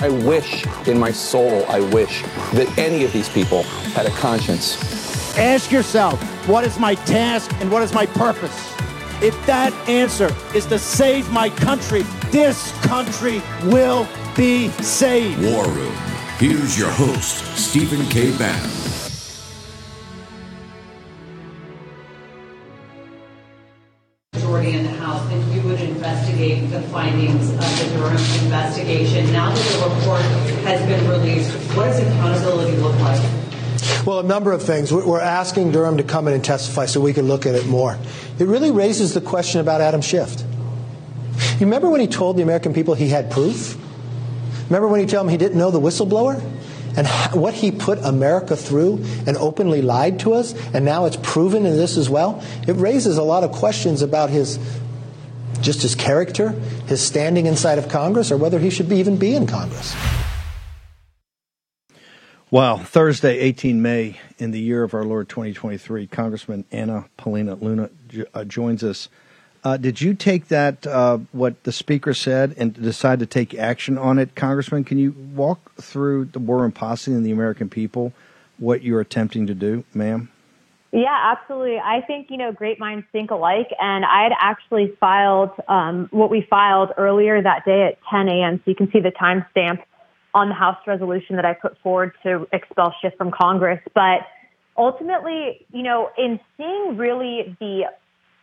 I wish in my soul, I wish that any of these people had a conscience. Ask yourself, what is my task and what is my purpose? If that answer is to save my country, this country will be saved. War Room. Here's your host, Stephen K. Bannon. majority in the House that you would investigate the findings of the Durham investigation. Well, a number of things. We're asking Durham to come in and testify so we can look at it more. It really raises the question about Adam Schiff. You remember when he told the American people he had proof? Remember when he told them he didn't know the whistleblower? And what he put America through and openly lied to us, and now it's proven in this as well? It raises a lot of questions about his just his character, his standing inside of Congress, or whether he should be, even be in Congress. Wow, Thursday, 18 May, in the year of our Lord 2023, Congressman Anna Paulina Luna uh, joins us. Uh, did you take that, uh, what the speaker said, and decide to take action on it? Congressman, can you walk through the War Room Posse and the American people what you're attempting to do, ma'am? Yeah, absolutely. I think, you know, great minds think alike. And I had actually filed um, what we filed earlier that day at 10 a.m. So you can see the timestamp on the House resolution that I put forward to expel Schiff from Congress. But ultimately, you know, in seeing really the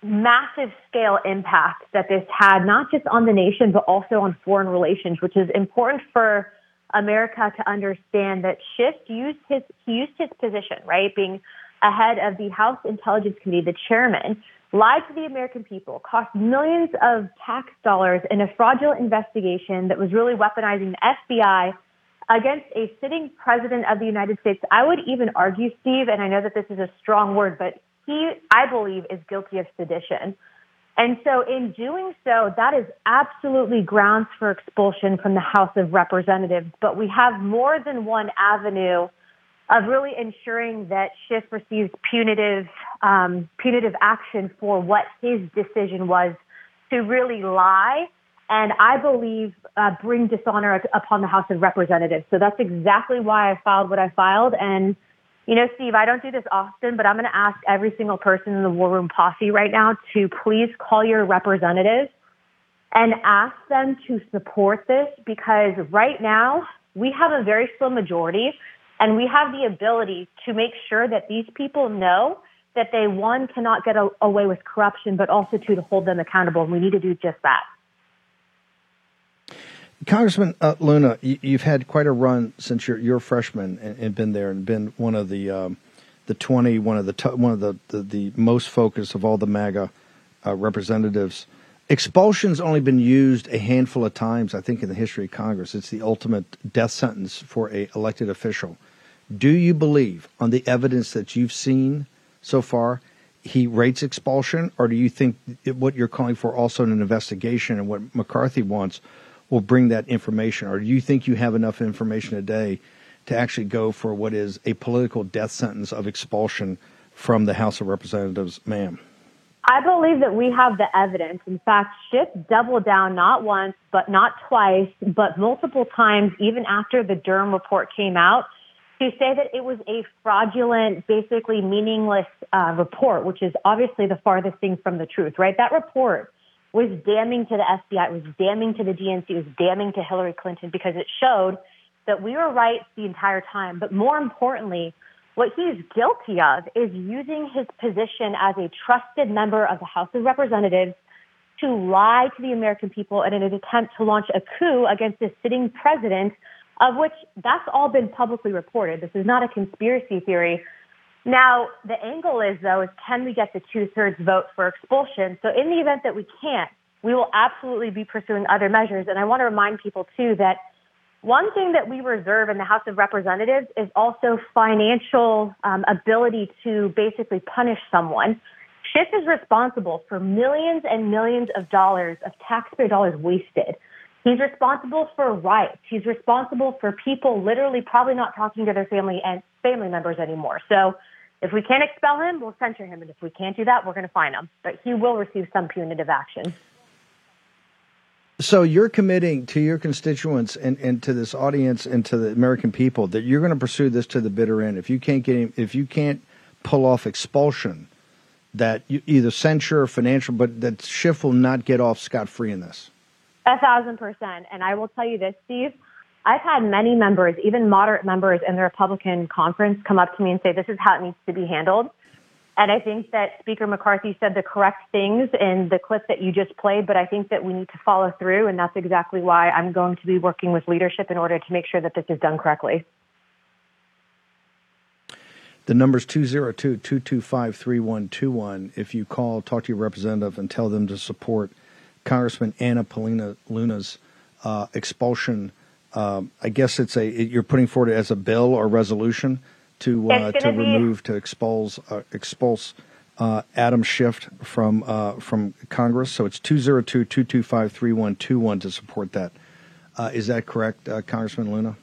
massive scale impact that this had, not just on the nation, but also on foreign relations, which is important for America to understand that Schiff used his, he used his position, right, being ahead of the House Intelligence Committee, the chairman, lied to the American people, cost millions of tax dollars in a fraudulent investigation that was really weaponizing the FBI against a sitting president of the United States. I would even argue, Steve, and I know that this is a strong word, but he, I believe, is guilty of sedition. And so, in doing so, that is absolutely grounds for expulsion from the House of Representatives. But we have more than one avenue of really ensuring that Schiff receives punitive um, punitive action for what his decision was to really lie and I believe uh, bring dishonor upon the House of Representatives. So that's exactly why I filed what I filed. And you know, Steve, I don't do this often, but I'm going to ask every single person in the War Room posse right now to please call your representatives and ask them to support this because right now we have a very slim majority and we have the ability to make sure that these people know that they, one, cannot get a, away with corruption, but also, two, to hold them accountable. And we need to do just that. Congressman uh, Luna, you, have had quite a run since you're, you're a freshman and, and, been there and been one of the um, the 20, one of the t- one of the, the, the, most focused of all the MAGA uh, representatives. Expulsion's only been used a handful of times, I think, in the history of Congress. It's the ultimate death sentence for a elected official. Do you believe, on the evidence that you've seen so far, he rates expulsion, or do you think what you're calling for also in an investigation and what McCarthy wants will bring that information? Or do you think you have enough information today to actually go for what is a political death sentence of expulsion from the House of Representatives, ma'am? I believe that we have the evidence. In fact, Schiff doubled down not once, but not twice, but multiple times, even after the Durham report came out, to say that it was a fraudulent, basically meaningless uh, report, which is obviously the farthest thing from the truth, right? That report was damning to the FBI, it was damning to the DNC, it was damning to Hillary Clinton because it showed that we were right the entire time. But more importantly, what he's guilty of is using his position as a trusted member of the House of Representatives to lie to the American people in an attempt to launch a coup against a sitting president, of which that's all been publicly reported. This is not a conspiracy theory. Now, the angle is, though, is can we get the two thirds vote for expulsion? So, in the event that we can't, we will absolutely be pursuing other measures. And I want to remind people, too, that One thing that we reserve in the House of Representatives is also financial um, ability to basically punish someone. Schiff is responsible for millions and millions of dollars of taxpayer dollars wasted. He's responsible for riots. He's responsible for people literally probably not talking to their family and family members anymore. So if we can't expel him, we'll censure him. And if we can't do that, we're going to fine him. But he will receive some punitive action. So you're committing to your constituents and, and to this audience and to the American people that you're going to pursue this to the bitter end. If you can't get him, if you can't pull off expulsion, that you, either censure or financial, but that Schiff will not get off scot free in this. A thousand percent. And I will tell you this, Steve. I've had many members, even moderate members in the Republican conference, come up to me and say, this is how it needs to be handled. And I think that Speaker McCarthy said the correct things in the clip that you just played, but I think that we need to follow through. And that's exactly why I'm going to be working with leadership in order to make sure that this is done correctly. The number is 202 225 3121. If you call, talk to your representative and tell them to support Congressman Anna Paulina Luna's uh, expulsion. Um, I guess it's a you're putting forward as a bill or resolution to uh, to be... remove to expose uh, expulse uh, Adam Schiff from uh, from Congress. So it's 202-225-3121 to support that. Uh, is that correct, uh, Congressman Luna?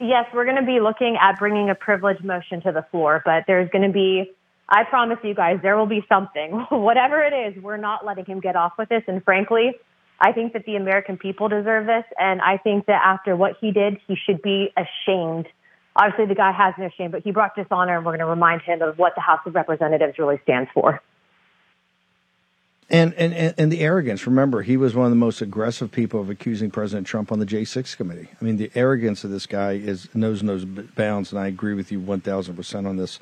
Yes, we're going to be looking at bringing a privilege motion to the floor, but there's going to be. I promise you guys, there will be something. Whatever it is, we're not letting him get off with this. And frankly, I think that the American people deserve this. And I think that after what he did, he should be ashamed obviously the guy has no shame, but he brought dishonor, and we're going to remind him of what the House of Representatives really stands for. And, and and the arrogance. Remember, he was one of the most aggressive people of accusing President Trump on the J6 committee. I mean, the arrogance of this guy is knows no bounds, and I agree with you one thousand percent on this.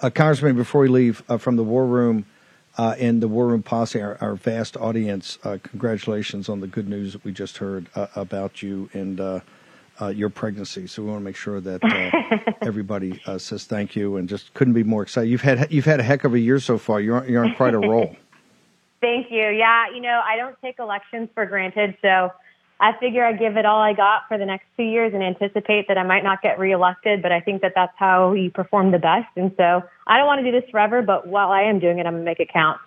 Uh, Congressman, before we leave uh, from the War Room uh, and the War Room posse, our, our vast audience, uh, congratulations on the good news that we just heard uh, about you and uh, uh, your pregnancy. So we want to make sure that uh, everybody uh, says thank you and just couldn't be more excited. You've had you've had a heck of a year so far. You're you're on quite a roll. thank you. Yeah, you know I don't take elections for granted, so I figure I give it all I got for the next two years and anticipate that I might not get reelected. But I think that that's how you perform the best, and so I don't want to do this forever. But while I am doing it, I'm gonna make it count.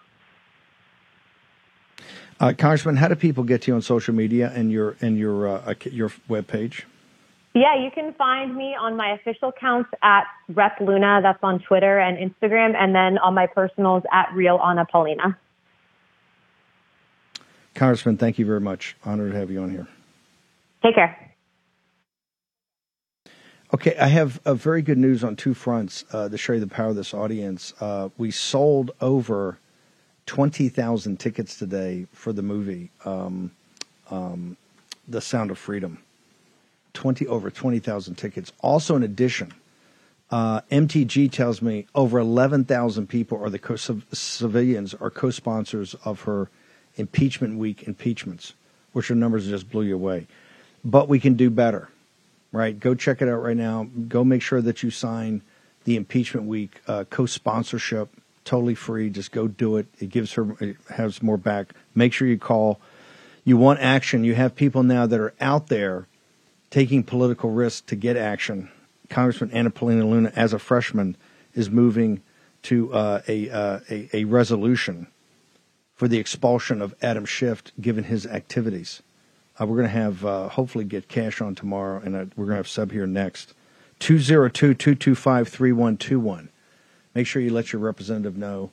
Uh, Congressman, how do people get to you on social media and your and your uh, your web page? Yeah, you can find me on my official accounts at Rep Luna. That's on Twitter and Instagram, and then on my personals at Real Anna Paulina. Congressman, thank you very much. Honored to have you on here. Take care. Okay, I have a very good news on two fronts uh, to show you the power of this audience. Uh, we sold over 20,000 tickets today for the movie, um, um, The Sound of Freedom. 20 over 20,000 tickets. Also, in addition, uh, MTG tells me over 11,000 people are the co- civilians are co-sponsors of her impeachment week impeachments, which are numbers that just blew you away. But we can do better, right? Go check it out right now. Go make sure that you sign the impeachment week uh, co-sponsorship, totally free. Just go do it. It gives her it has more back. Make sure you call. You want action. You have people now that are out there taking political risks to get action. Congressman Anna Paulina Luna, as a freshman, is moving to uh, a, uh, a, a resolution for the expulsion of Adam Schiff, given his activities. Uh, we're going to have uh, hopefully get Kash on tomorrow, and uh, we're going to have Seb here next. 202 225 3121. Make sure you let your representative know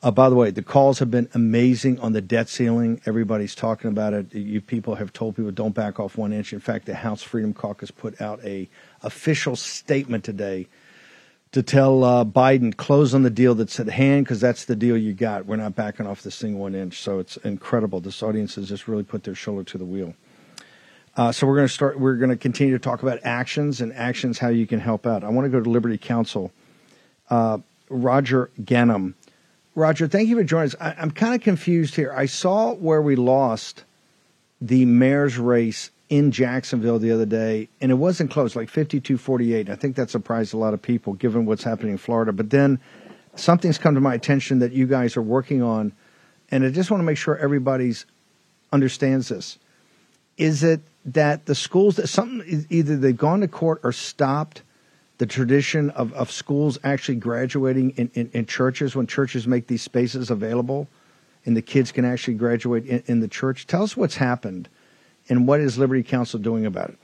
uh, by the way, the calls have been amazing on the debt ceiling. Everybody's talking about it. You people have told people don't back off one inch. In fact, the House Freedom Caucus put out a official statement today to tell uh, Biden close on the deal that's at hand because that's the deal you got. We're not backing off this thing one inch. So it's incredible. This audience has just really put their shoulder to the wheel. Uh, so we're going to start. We're going to continue to talk about actions and actions how you can help out. I want to go to Liberty Counsel. Uh, Roger Gannam Roger, thank you for joining us. I, am kind of confused here. I saw where we lost the mayor's race in Jacksonville the other day, and it wasn't close, like 52 48. I think that surprised a lot of people given what's happening in Florida. But then something's come to my attention that you guys are working on, and I just want to make sure everybody's understands this. Is it that the schools that something either they've gone to court or stopped the tradition of, of schools actually graduating in, in, in churches when churches make these spaces available and the kids can actually graduate in, in the church. Tell us what's happened and what is Liberty Counsel doing about it?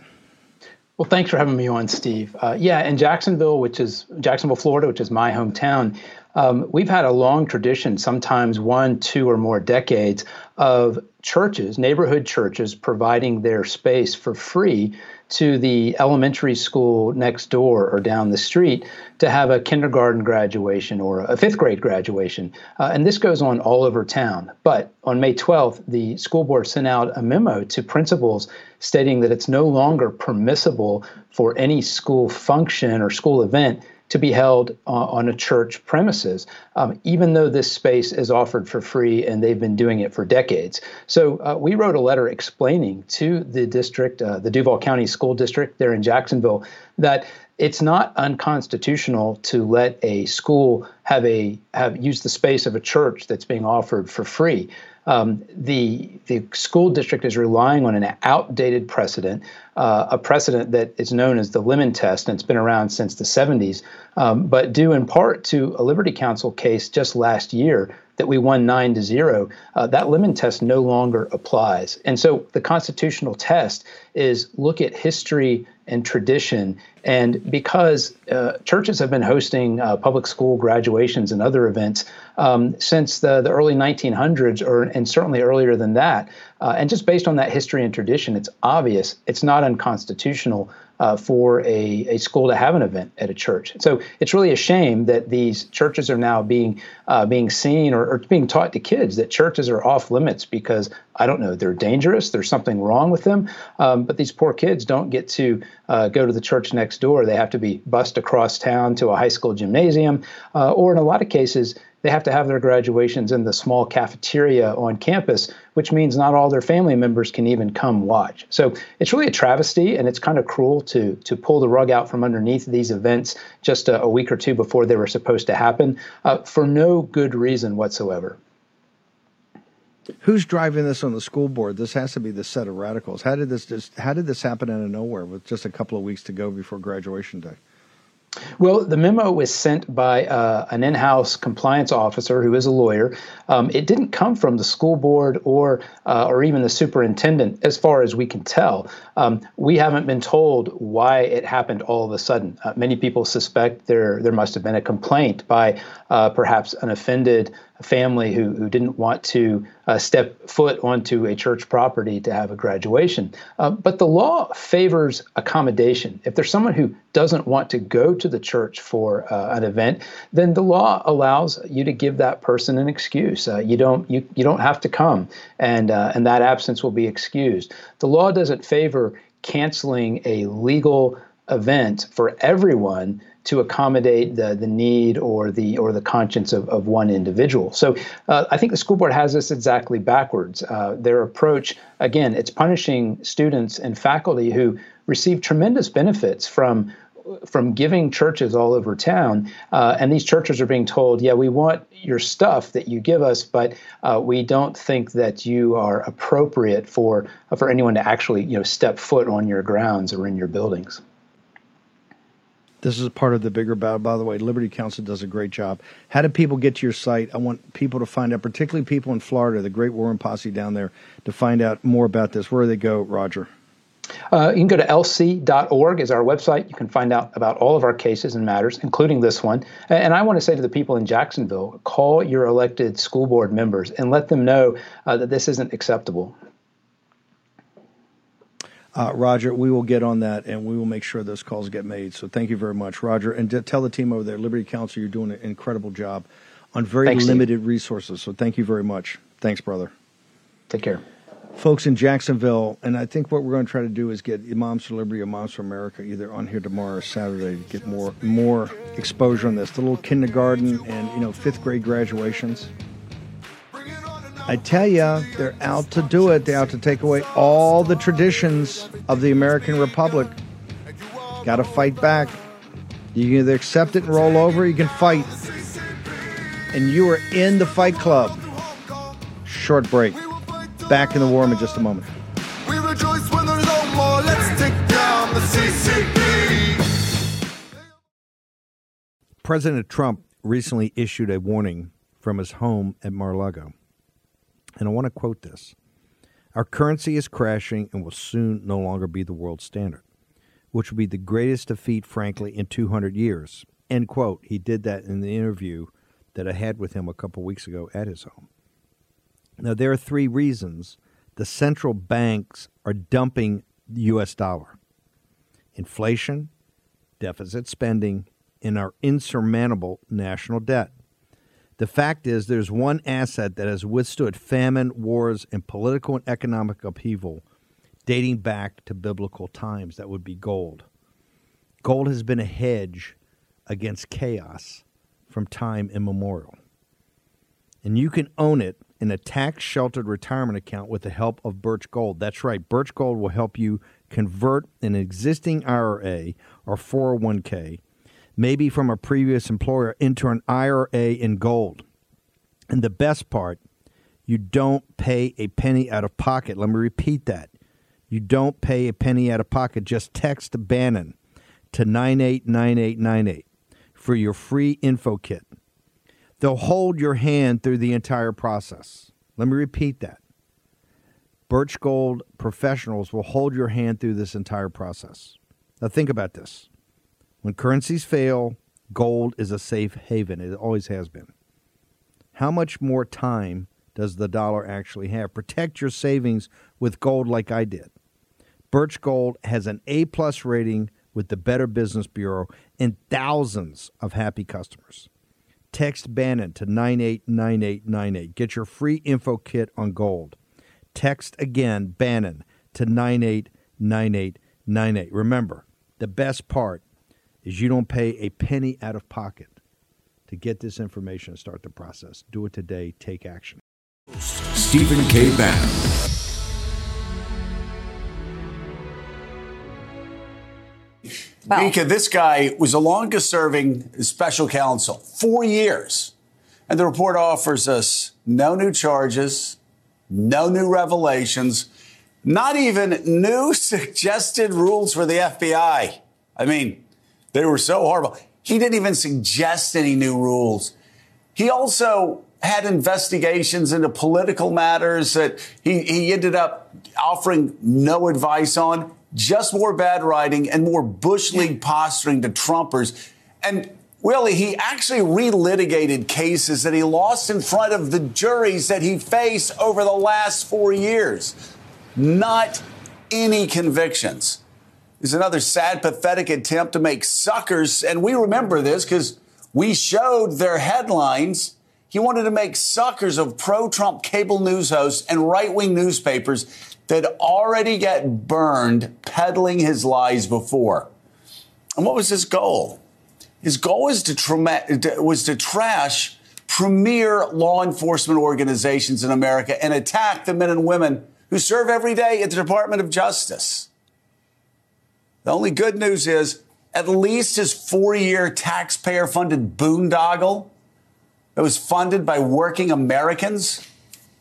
Well, thanks for having me on, Steve. Uh, yeah, in Jacksonville, which is Jacksonville, Florida, which is my hometown, um, we've had a long tradition, sometimes one, two, or more decades, of churches, neighborhood churches, providing their space for free to the elementary school next door or down the street to have a kindergarten graduation or a fifth grade graduation. Uh, and this goes on all over town. But on May 12th, the school board sent out a memo to principals stating that it's no longer permissible for any school function or school event to be held uh, on a church premises, um, even though this space is offered for free and they've been doing it for decades. So uh, we wrote a letter explaining to the district, uh, the Duval County School District there in Jacksonville, that it's not unconstitutional to let a school have a have use the space of a church that's being offered for free um, the the school district is relying on an outdated precedent, uh, a precedent that is known as the Lemon Test, and it's been around since the 70s, um, but due in part to a Liberty Counsel case just last year that we won nine to zero, uh, that Lemon test no longer applies. And so the constitutional test is look at history and tradition. And because uh, churches have been hosting uh, public school graduations and other events um, since the, the early 1900s, or and certainly earlier than that, uh, and just based on that history and tradition, it's obvious it's not unconstitutional uh, for a, a school to have an event at a church. So it's really a shame that these churches are now being uh, being seen or, or, being taught to kids that churches are off limits because I don't know they're dangerous. There's something wrong with them. Um, but these poor kids don't get to uh, go to the church next door. They have to be bussed across town to a high school gymnasium, uh, or in a lot of cases they have to have their graduations in the small cafeteria on campus, which means not all their family members can even come watch. So it's really a travesty, and it's kind of cruel to to pull the rug out from underneath these events just a, a week or two before they were supposed to happen uh, for no good reason whatsoever. Who's driving this on the school board? This has to be the set of radicals. How did this just, how did this happen out of nowhere with just a couple of weeks to go before graduation day? Well, the memo was sent by uh, an in house compliance officer who is a lawyer. Um, it didn't come from the school board or, uh, or even the superintendent, as far as we can tell. Um, we haven't been told why it happened all of a sudden. Uh, many people suspect there, there must have been a complaint by uh, perhaps an offended family who, who didn't want to uh, step foot onto a church property to have a graduation. Uh, but the law favors accommodation. If there's someone who doesn't want to go to the church for uh, an event, then the law allows you to give that person an excuse. Uh, you don't you, you don't have to come, and uh, and that absence will be excused. The law doesn't favor canceling a legal event for everyone to accommodate the, the need or the or the conscience of, of one individual. So uh, I think the school board has this exactly backwards. Uh, their approach, again, it's punishing students and faculty who receive tremendous benefits from from giving churches all over town, uh, and these churches are being told, "Yeah, we want your stuff that you give us, but uh, we don't think that you are appropriate for for anyone to actually, you know, step foot on your grounds or in your buildings." This is part of the bigger battle. By the way, Liberty Counsel does a great job. How do people get to your site? I want people to find out, particularly people in Florida, the Great War Room Posse down there, to find out more about this. Where do they go, Roger? Uh, you can go to lc.org is our website. You can find out about all of our cases and matters, including this one. And I want to say to the people in Jacksonville, call your elected school board members and let them know uh, that this isn't acceptable. Uh, Roger, we will get on that and we will make sure those calls get made. So thank you very much, Roger. And tell the team over there, Liberty Counsel, you're doing an incredible job on very Thanks, limited Steve. resources. So thank you very much. Thanks, brother. Take care. Folks in Jacksonville, and I think what we're going to try to do is get Moms for Liberty or Moms for America either on here tomorrow or Saturday to get more more exposure on this. The little kindergarten and you know fifth grade graduations. I tell you, they're out to do it. They're out to take away all the traditions of the American Republic. Got to fight back. You can either accept it and roll over, or you can fight. And you are in the fight club. Short break. Back in the war in just a moment. We rejoice when there's no more. President Trump recently issued a warning from his home at Mar a Lago. And I want to quote this Our currency is crashing and will soon no longer be the world standard, which will be the greatest defeat, frankly, in 200 years. End quote. He did that in the interview that I had with him a couple weeks ago at his home. Now, there are three reasons the central banks are dumping the U.S. dollar inflation, deficit spending, and our insurmountable national debt. The fact is, there's one asset that has withstood famine, wars, and political and economic upheaval dating back to biblical times. That would be gold. Gold has been a hedge against chaos from time immemorial. And you can own it in a tax sheltered retirement account with the help of Birch Gold. That's right, Birch Gold will help you convert an existing IRA or 401k maybe from a previous employer, into an IRA in gold. And the best part, you don't pay a penny out of pocket. Let me repeat that. You don't pay a penny out of pocket. Just text Bannon to 989898 for your free info kit. They'll hold your hand through the entire process. Let me repeat that. Birch Gold professionals will hold your hand through this entire process. Now, think about this. When currencies fail, gold is a safe haven. It always has been. How much more time does the dollar actually have? Protect your savings with gold like I did. Birch Gold has an A plus rating with the Better Business Bureau and thousands of happy customers. Text Bannon to 989898. Get your free info kit on gold. Text again Bannon to 989898. Remember, the best part is you don't pay a penny out of pocket to get this information and start the process. Do it today. Take action. Stephen K. Bannon. Mika, this guy was the longest serving special counsel, four years. And the report offers us no new charges, no new revelations, not even new suggested rules for the FBI. I mean, they were so horrible. He didn't even suggest any new rules. He also had investigations into political matters that he, he ended up offering no advice on, just more bad writing and more Bush League posturing to Trumpers. And Willie, he actually relitigated cases that he lost in front of the juries that he faced over the last four years. Not any convictions is another sad, pathetic attempt to make suckers. And we remember this because we showed their headlines. He wanted to make suckers of pro Trump cable news hosts and right wing newspapers that already get burned peddling his lies before. And what was his goal? His goal to, tra- was to trash premier law enforcement organizations in America and attack the men and women who serve every day at the Department of Justice. The only good news is at least his four year taxpayer funded boondoggle that was funded by working Americans,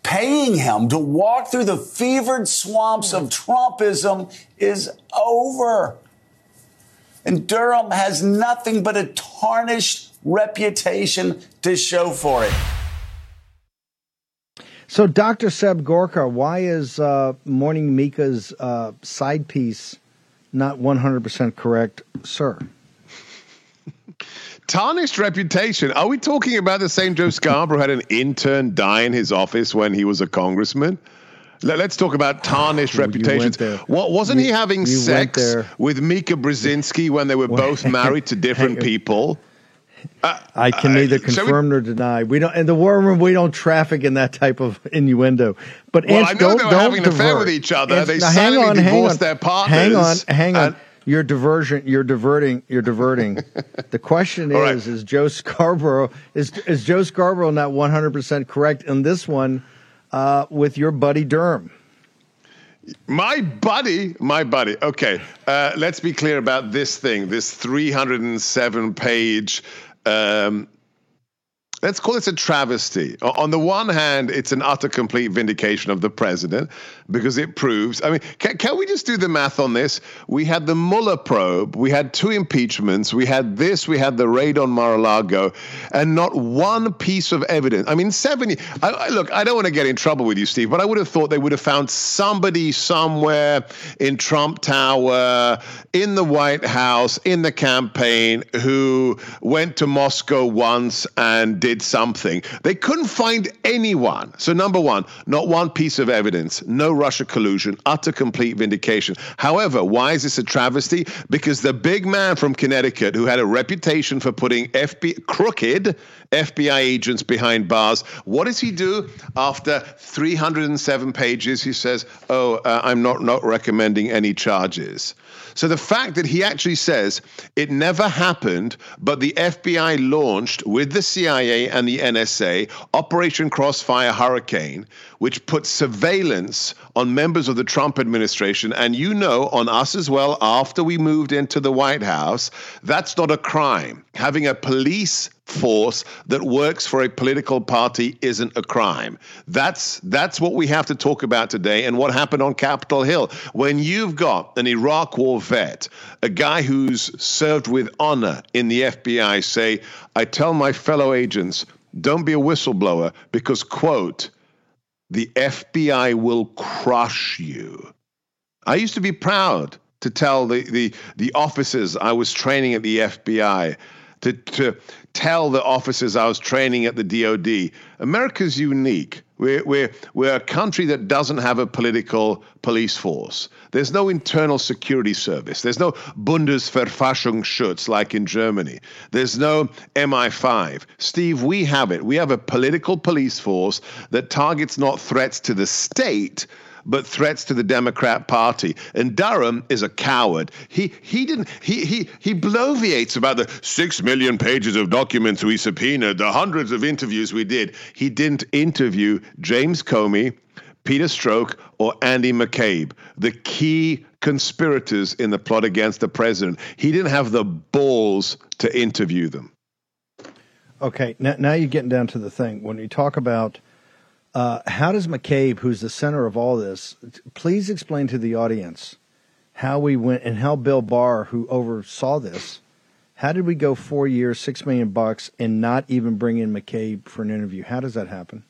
paying him to walk through the fevered swamps of Trumpism is over. And Durham has nothing but a tarnished reputation to show for it. So, Dr. Seb Gorka, why is uh, Morning Mika's uh, side piece not 100% correct, sir. Tarnished reputation. Are we talking about the same Joe Scarborough had an intern die in his office when he was a congressman? Let's talk about tarnished reputations. What wasn't you, he having sex with Mika Brzezinski when they were both married to different people? Uh, I can uh, neither confirm we, nor deny. We don't in the war room. We don't traffic in that type of innuendo. But well, I know don't, they were don't having divert. an affair with each other. Ants, they now, silently on, divorced their partners. Hang on, hang on. You're diversion. You're diverting. You're diverting. the question is: right. Is Joe Scarborough is is Joe Scarborough not 100 percent correct in this one uh, with your buddy Durham? My buddy, my buddy. Okay, uh, let's be clear about this thing. This 307 page um, let's call this a travesty. On the one hand, it's an utter complete vindication of the president. Because it proves. I mean, can, can, we just do the math on this? We had the Mueller probe, we had two impeachments, we had this, we had the raid on Mar-a-Lago, and not one piece of evidence. I mean, seven. I, I, look, I don't want to get in trouble with you, Steve, but I would have thought they would have found somebody somewhere in Trump Tower, in the White House, in the campaign, who went to Moscow once and did something. They couldn't find anyone. So number one, not one piece of evidence, no Russia collusion, utter complete vindication. However, why is this a travesty? Because the big man from Connecticut who had a reputation for putting FBI, crooked FBI agents behind bars, what does he do after 307 pages? He says, "Oh, uh, I'm not not recommending any charges." So the fact that he actually says it never happened, but the FBI launched with the CIA and the NSA Operation Crossfire Hurricane, which put surveillance on members of the Trump administration, and you know, on us as well, after we moved into the White House, that's not a crime. Having a police force that works for a political party isn't a crime. That's that's what we have to talk about today and what happened on Capitol Hill. When you've got an Iraq war vet, a guy who's served with honor in the FBI say, I tell my fellow agents, don't be a whistleblower because quote, the FBI will crush you. I used to be proud to tell the, the, the officers I was training at the FBI to, to tell the officers I was training at the DOD, America's unique. We're, we're, we're a country that doesn't have a political police force. There's no internal security service. There's no Bundesverfassungsschutz like in Germany. There's no MI5. Steve, we have it. We have a political police force that targets not threats to the state, but threats to the Democrat Party. And Durham is a coward. He he didn't he he he bloviates about the six million pages of documents we subpoenaed, the hundreds of interviews we did. He didn't interview James Comey, Peter Strzok, or Andy McCabe, the key conspirators in the plot against the president. He didn't have the balls to interview them. Okay, now, now you're getting down to the thing. When you talk about uh, how does McCabe, who's the center of all this, please explain to the audience how we went and how Bill Barr, who oversaw this, how did we go four years, six million bucks, and not even bring in McCabe for an interview? How does that happen?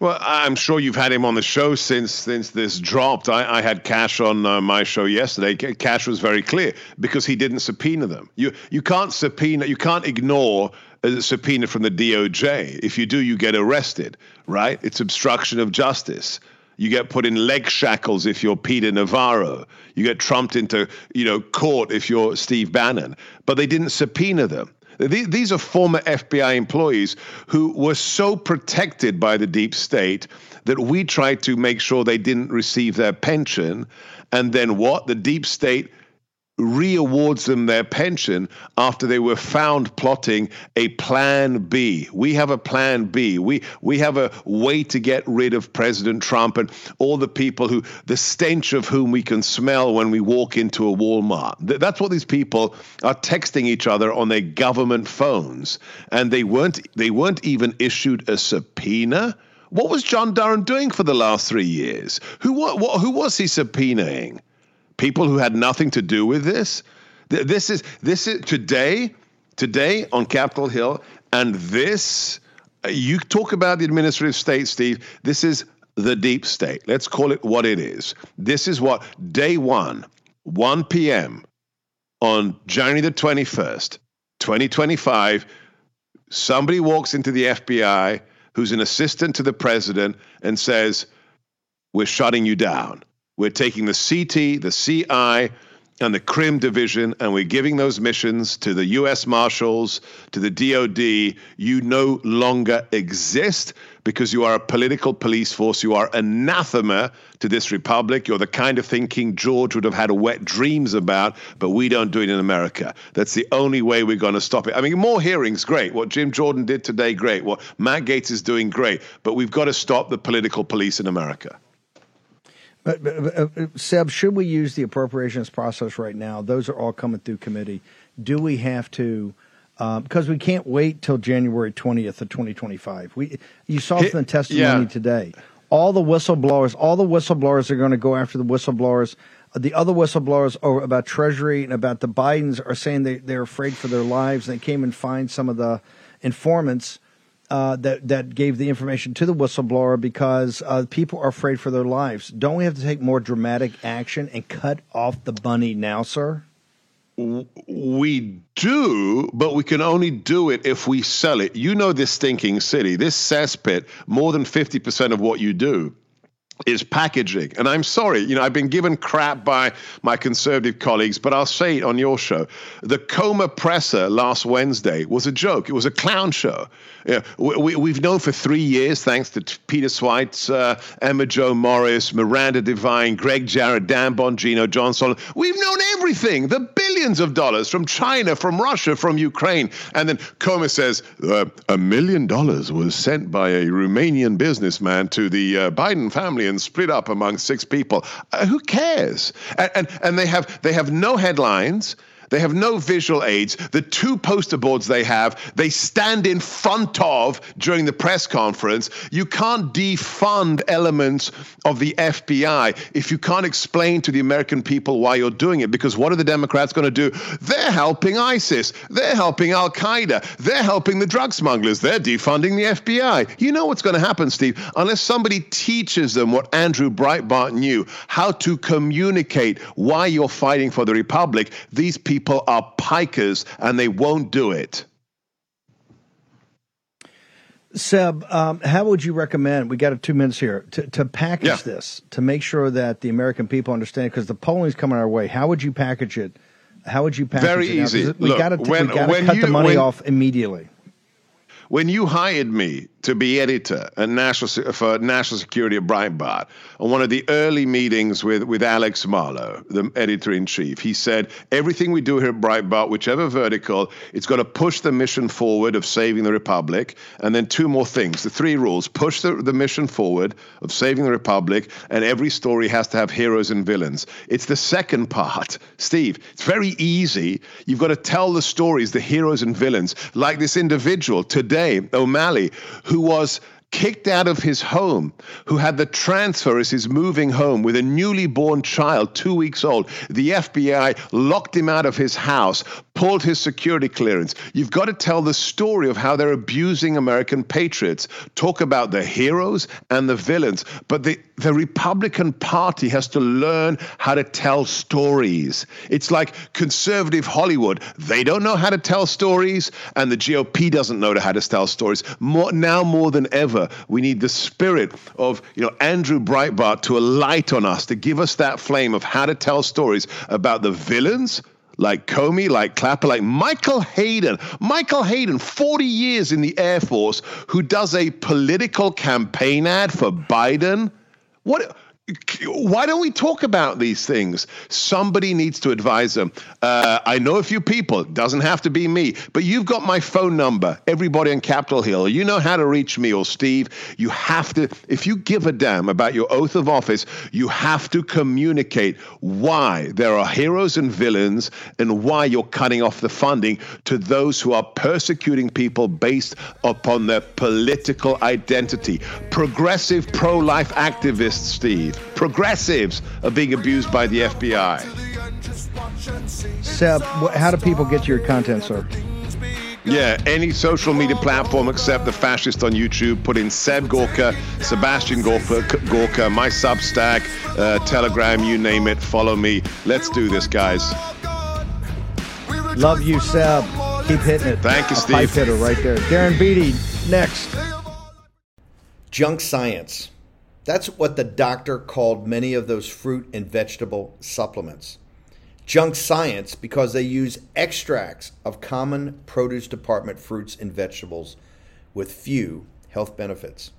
Well, I'm sure you've had him on the show since since this dropped. I, I had Kash on uh, my show yesterday. Kash was very clear because he didn't subpoena them. You you can't subpoena, you can't ignore a subpoena from the DOJ. If you do, you get arrested, right? It's obstruction of justice. You get put in leg shackles if you're Peter Navarro. You get trumped into, you know, court if you're Steve Bannon. But they didn't subpoena them. These are former FBI employees who were so protected by the deep state that we tried to make sure they didn't receive their pension. And then what? The deep state reawards them their pension after they were found plotting a plan B. We have a plan B. We we have a way to get rid of President Trump and all the people who the stench of whom we can smell when we walk into a Walmart. That's what these people are texting each other on their government phones and they weren't they weren't even issued a subpoena. What was John Durham doing for the last 3 years? Who what, who was he subpoenaing? People who had nothing to do with this. This is this is today, today on Capitol Hill, and this. Uh, you talk about the administrative state, Steve. This is the deep state. Let's call it what it is. This is what day one, 1 p.m. on January the 21st, 2025, somebody walks into the FBI who's an assistant to the president and says, We're shutting you down. We're taking the CT, the CI, and the Crim division, and we're giving those missions to the U.S. Marshals, to the DoD. You no longer exist because you are a political police force. You are anathema to this republic. You're the kind of thing King George would have had wet dreams about, but we don't do it in America. That's the only way we're going to stop it. I mean, more hearings, great. What Jim Jordan did today, great. What Matt Gaetz is doing, great. But we've got to stop the political police in America. But, but uh, uh, Seb, should we use the appropriations process right now? Those are all coming through committee. Do we have to? Um, because we can't wait till January twentieth of twenty twenty five. We you saw from the testimony yeah. today. all the whistleblowers, all the whistleblowers are going to go after the whistleblowers. The other whistleblowers over about Treasury and about the Bidens are saying they, they're afraid for their lives. They came and fined some of the informants uh, that that gave the information to the whistleblower because uh, people are afraid for their lives. Don't we have to take more dramatic action and cut off the bunny now, sir? We do, but we can only do it if we sell it. You know this stinking city, this cesspit, more than 50% of what you do is packaging. And I'm sorry, you know, I've been given crap by my conservative colleagues, but I'll say it on your show. The Comer presser last Wednesday was a joke. It was a clown show. Yeah, we, we, have known for three years, thanks to Peter Schweizer, Emma Jo Morris, Miranda Devine, Gregg Jarrett, Dan Bongino, John Solomon. We've known everything, the billions of dollars from China, from Russia, from Ukraine. And then Comer says uh, a million dollars was sent by a Romanian businessman to the uh, Biden family and split up among six people. Uh, who cares? And, and, and they have they have no headlines. They have no visual aids. The two poster boards they have, they stand in front of during the press conference. You can't defund elements of the FBI if you can't explain to the American people why you're doing it. Because what are the Democrats going to do? They're helping ISIS. They're helping Al Qaeda. They're helping the drug smugglers. They're defunding the FBI. You know what's going to happen, Steve? Unless somebody teaches them what Andrew Breitbart knew, how to communicate why you're fighting for the Republic, these people people are pikers and they won't do it. Seb, um, how would you recommend? We got two minutes here to, to package yeah. this to make sure that the American people understand because the polling is coming our way. How would you package it? How would you package Very it? Very easy. We got to cut you, the money when, off immediately. When you hired me to be editor at national for national security at Breitbart on one of the early meetings with with Alex Marlow, the editor in chief. He said everything we do here at Breitbart, whichever vertical, it's got to push the mission forward of saving the republic, and then two more things: the three rules: push the, the mission forward of saving the republic, and every story has to have heroes and villains. It's the second part, Steve. It's very easy. You've got to tell the stories, the heroes and villains, like this individual today, O'Malley, who was kicked out of his home, who had the transfer as he's moving home with a newly born child, two weeks old. The FBI locked him out of his house, pulled his security clearance. You've got to tell the story of how they're abusing American patriots. Talk about the heroes and the villains. But the, the Republican Party has to learn how to tell stories. It's like conservative Hollywood. They don't know how to tell stories, and the GOP doesn't know how to tell stories. More, now more than ever, we need the spirit of you know Andrew Breitbart to alight on us, to give us that flame of how to tell stories about the villains like Comey, like Clapper, like Michael Hayden. Michael Hayden, 40 years in the Air Force, who does a political campaign ad for Biden. What? Why don't we talk about these things? Somebody needs to advise them. Uh, I know a few people, it doesn't have to be me, but you've got my phone number, everybody on Capitol Hill. You know how to reach me or Steve. You have to, if you give a damn about your oath of office, you have to communicate why there are heroes and villains and why you're cutting off the funding to those who are persecuting people based upon their political identity. Progressive pro life activists, Steve progressives are being abused by the FBI. Seb, how do people get your content, sir? Yeah, any social media platform except the fascist on YouTube. Put in Seb Gorka, Sebastian Gorka, Gorka my Substack, uh, Telegram, you name it. Follow me. Let's do this, guys. Love you, Seb. Keep hitting it. Thank you, A Steve. Pipe hitter right there. Darren Beattie, next. Junk science. That's what the doctor called many of those fruit and vegetable supplements. Junk science because they use extracts of common produce department fruits and vegetables with few health benefits.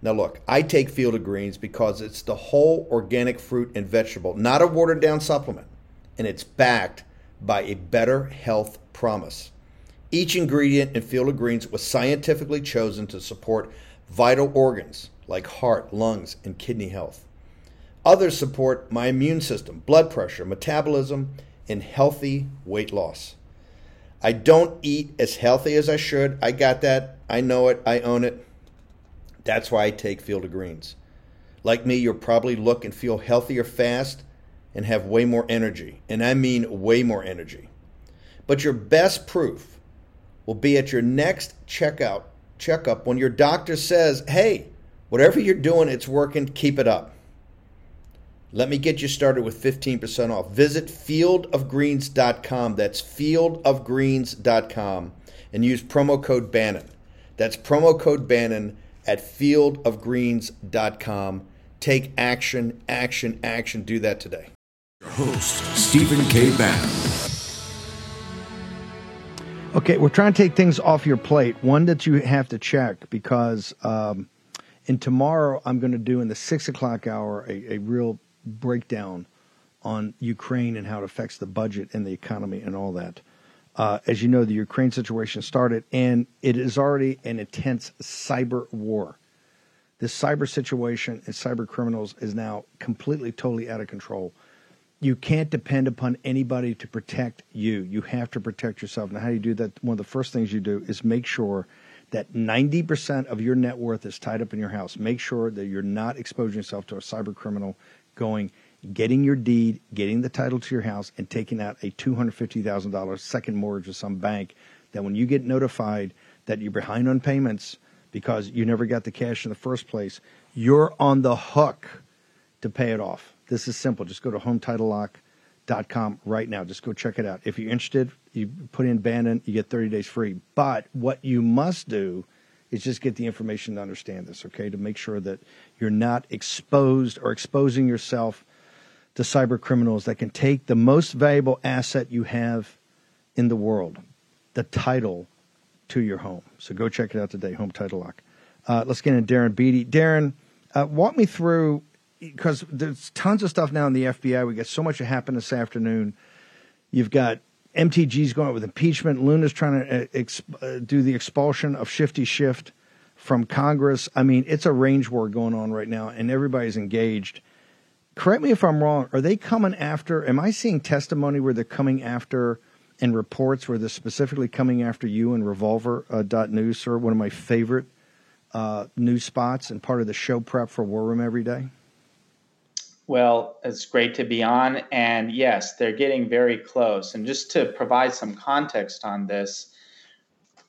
Now, look, I take Field of Greens because it's the whole organic fruit and vegetable, not a watered down supplement, and it's backed by a better health promise. Each ingredient in Field of Greens was scientifically chosen to support vital organs like heart, lungs, and kidney health. Others support my immune system, blood pressure, metabolism, and healthy weight loss. I don't eat as healthy as I should. I got that. I know it. I own it. That's why I take Field of Greens. Like me, you'll probably look and feel healthier fast and have way more energy. And I mean way more energy. But your best proof will be at your next checkout checkup when your doctor says, "Hey, whatever you're doing, it's working, keep it up." Let me get you started with 15% off. Visit fieldofgreens.com. That's fieldofgreens.com and use promo code Bannon. That's promo code Bannon at fieldofgreens.com. Take action, action, action. Do that today. Your host, Stephen K. Bannon. Okay, we're trying to take things off your plate. One that you have to check because um, in tomorrow I'm going to do in the six o'clock hour a, a real breakdown on Ukraine and how it affects the budget and the economy and all that. Uh, as you know, the Ukraine situation started, and it is already an intense cyber war. This cyber situation and cyber criminals is now completely, totally out of control. You can't depend upon anybody to protect you. You have to protect yourself. Now, how do you do that? One of the first things you do is make sure that 90% of your net worth is tied up in your house. Make sure that you're not exposing yourself to a cyber criminal going, getting your deed, getting the title to your house, and taking out a $250,000 second mortgage with some bank. That when you get notified that you're behind on payments because you never got the cash in the first place, you're on the hook to pay it off. This is simple. Just go to HomeTitleLock.com right now. Just go check it out. If you're interested, you put in Bannon, you get 30 days free. But what you must do is just get the information to understand this, okay? To make sure that you're not exposed or exposing yourself to cyber criminals that can take the most valuable asset you have in the world, the title to your home. So go check it out today, Home Title Lock. Uh, let's get into Darren Beattie. Darren, uh, walk me through because there's tons of stuff now in the FBI. We got so much that happened this afternoon. You've got MTG's going out with impeachment. Luna's trying to uh, exp- uh, do the expulsion of Shifty Schiff from Congress. I mean, it's a range war going on right now, and everybody's engaged. Correct me if I'm wrong. Are they coming after? Am I seeing testimony where they're coming after and reports where they're specifically coming after you and Revolver uh, News, sir? One of my favorite uh, news spots and part of the show prep for War Room every day. Well, it's great to be on. And yes, they're getting very close. And just to provide some context on this,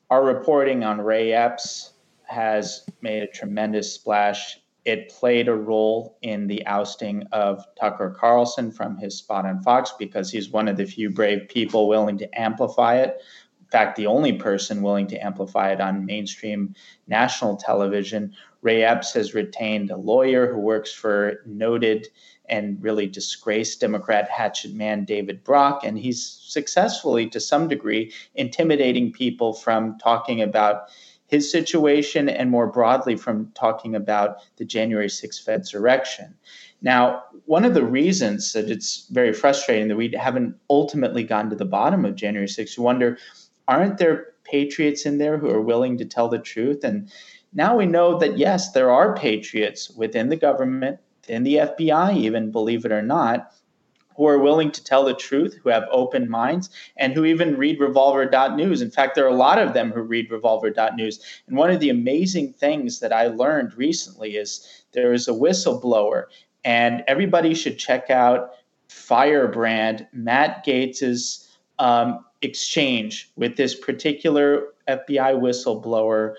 our reporting on Ray Epps has made a tremendous splash. It played a role in the ousting of Tucker Carlson from his spot on Fox because he's one of the few brave people willing to amplify it. In fact, the only person willing to amplify it on mainstream national television. Ray Epps has retained a lawyer who works for noted and really disgraced Democrat hatchet man David Brock. And he's successfully, to some degree, intimidating people from talking about his situation and more broadly from talking about the January 6th Fedsurrection. Now, one of the reasons that it's very frustrating that we haven't ultimately gotten to the bottom of January 6th, you wonder, aren't there patriots in there who are willing to tell the truth? And now we know that yes, there are patriots within the government, in the FBI, even believe it or not, who are willing to tell the truth, who have open minds, and who even read revolver.news. In fact, there are a lot of them who read revolver.news. And one of the amazing things that I learned recently is there is a whistleblower, and everybody should check out Firebrand, Matt Gaetz's um, exchange with this particular FBI whistleblower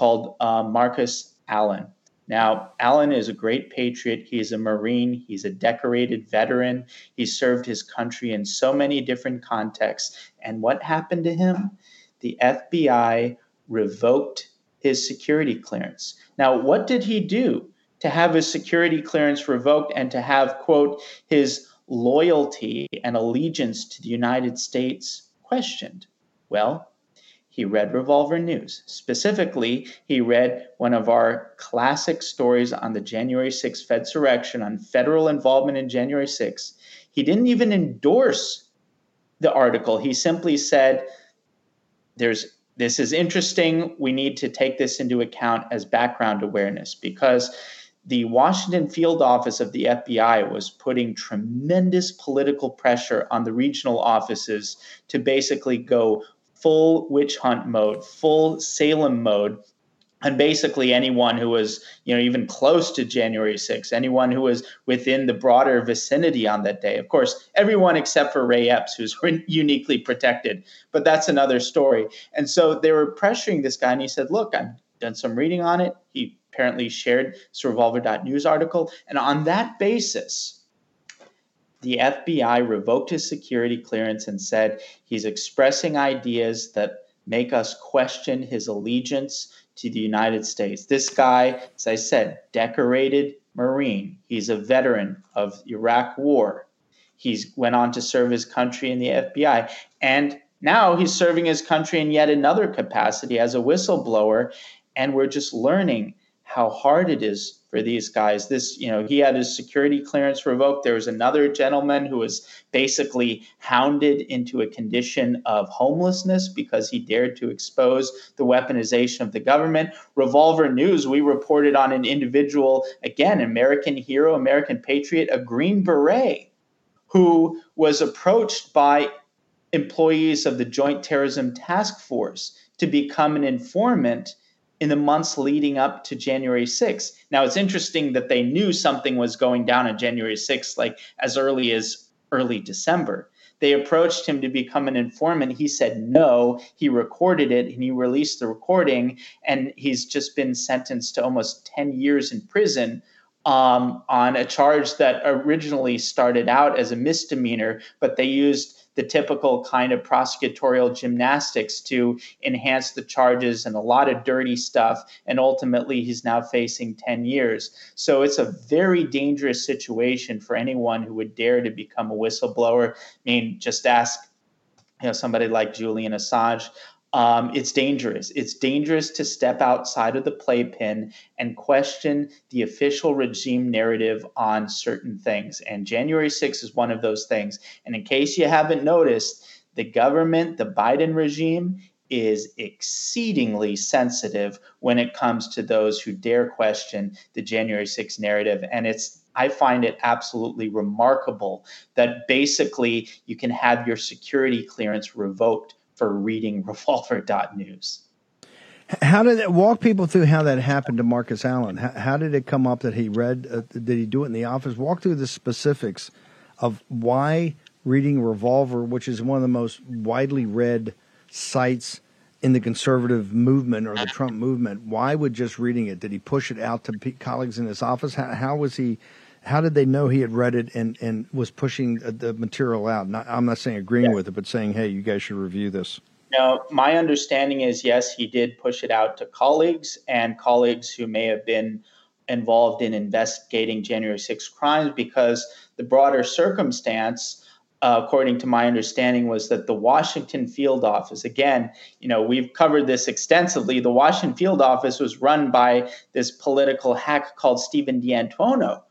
called uh, Marcus Allen. Now, Allen is a great patriot. He's a Marine. He's a decorated veteran. He served his country in so many different contexts. And what happened to him? The FBI revoked his security clearance. Now, what did he do to have his security clearance revoked and to have, quote, his loyalty and allegiance to the United States questioned? Well, he read Revolver News. Specifically, he read one of our classic stories on the January 6th Fedsurrection on federal involvement in January 6th. He didn't even endorse the article. He simply said, "There's this is interesting. We need to take this into account as background awareness because the Washington field office of the FBI was putting tremendous political pressure on the regional offices to basically go full witch hunt mode, full Salem mode. And basically anyone who was you know even close to january 6th anyone who was within the broader vicinity on that day. Of course everyone except for ray epps who's uniquely protected. But that's another story. And so they were pressuring this guy and he said look i've done some reading on it. He apparently shared this revolver.news article. And on that basis the FBI revoked his security clearance and said he's expressing ideas that make us question his allegiance to the United States. This guy, as I said, decorated Marine. He's a veteran of Iraq War. He's went on to serve his country in the FBI. And now he's serving his country in yet another capacity as a whistleblower. And we're just learning how hard it is for these guys. This, you know, he had his security clearance revoked. There was another gentleman who was basically hounded into a condition of homelessness because he dared to expose the weaponization of the government. Revolver News, we reported on an individual, again, American hero, American patriot, a Green Beret, who was approached by employees of the Joint Terrorism Task Force to become an informant in the months leading up to January 6th. Now, it's interesting that they knew something was going down on January 6th, like as early as early December. They approached him to become an informant. He said no. He recorded it and he released the recording. And he's just been sentenced to almost 10 years in prison um, on a charge that originally started out as a misdemeanor, but they used the typical kind of prosecutorial gymnastics to enhance the charges and a lot of dirty stuff. And ultimately, he's now facing 10 years. So it's a very dangerous situation for anyone who would dare to become a whistleblower. I mean, just ask you know somebody like Julian Assange um, it's dangerous. It's dangerous to step outside of the playpen and question the official regime narrative on certain things. And January 6th is one of those things. And in case you haven't noticed, the government, the Biden regime, is exceedingly sensitive when it comes to those who dare question the January 6th narrative. And it's I find it absolutely remarkable that basically you can have your security clearance revoked for reading revolver.news. How did it walk people through how that happened to Marcus Allen? How, how did it come up that he read? Uh, did he do it in the office? Walk through the specifics of why reading Revolver, which is one of the most widely read sites in the conservative movement or the Trump movement, why would just reading it? Did he push it out to colleagues in his office? How, how was he? How did they know he had read it and, and was pushing the material out? Not, I'm not saying agreeing yeah. with it, but saying, hey, you guys should review this. No, my understanding is yes, he did push it out to colleagues and colleagues who may have been involved in investigating January 6 crimes because the broader circumstance, uh, according to my understanding, was that the Washington field office, again, you know, we've covered this extensively. The Washington field office was run by this political hack called Steven D'Antuono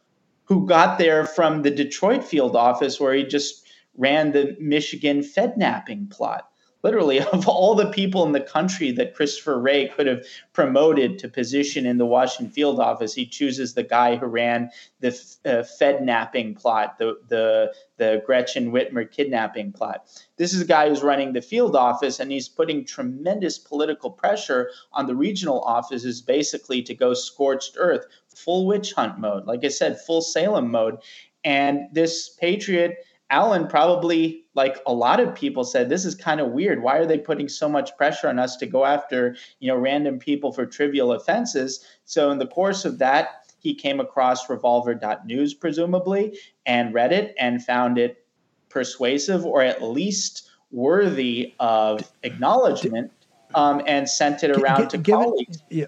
who got there from the Detroit field office where he just ran the Michigan Fednapping plot. Literally, of all the people in the country that Christopher Wray could have promoted to position in the Washington field office, he chooses the guy who ran the uh, Fednapping plot, the, the, the Gretchen Whitmer kidnapping plot. This is a guy who's running the field office, and he's putting tremendous political pressure on the regional offices basically to go scorched earth full witch hunt mode. Like I said, full Salem mode. And this Patriot, Allen probably, like a lot of people said, this is kind of weird. Why are they putting so much pressure on us to go after, you know, random people for trivial offenses? So in the course of that, he came across revolver.news, presumably, and read it and found it persuasive or at least worthy of acknowledgement um, and sent it around to colleagues. yeah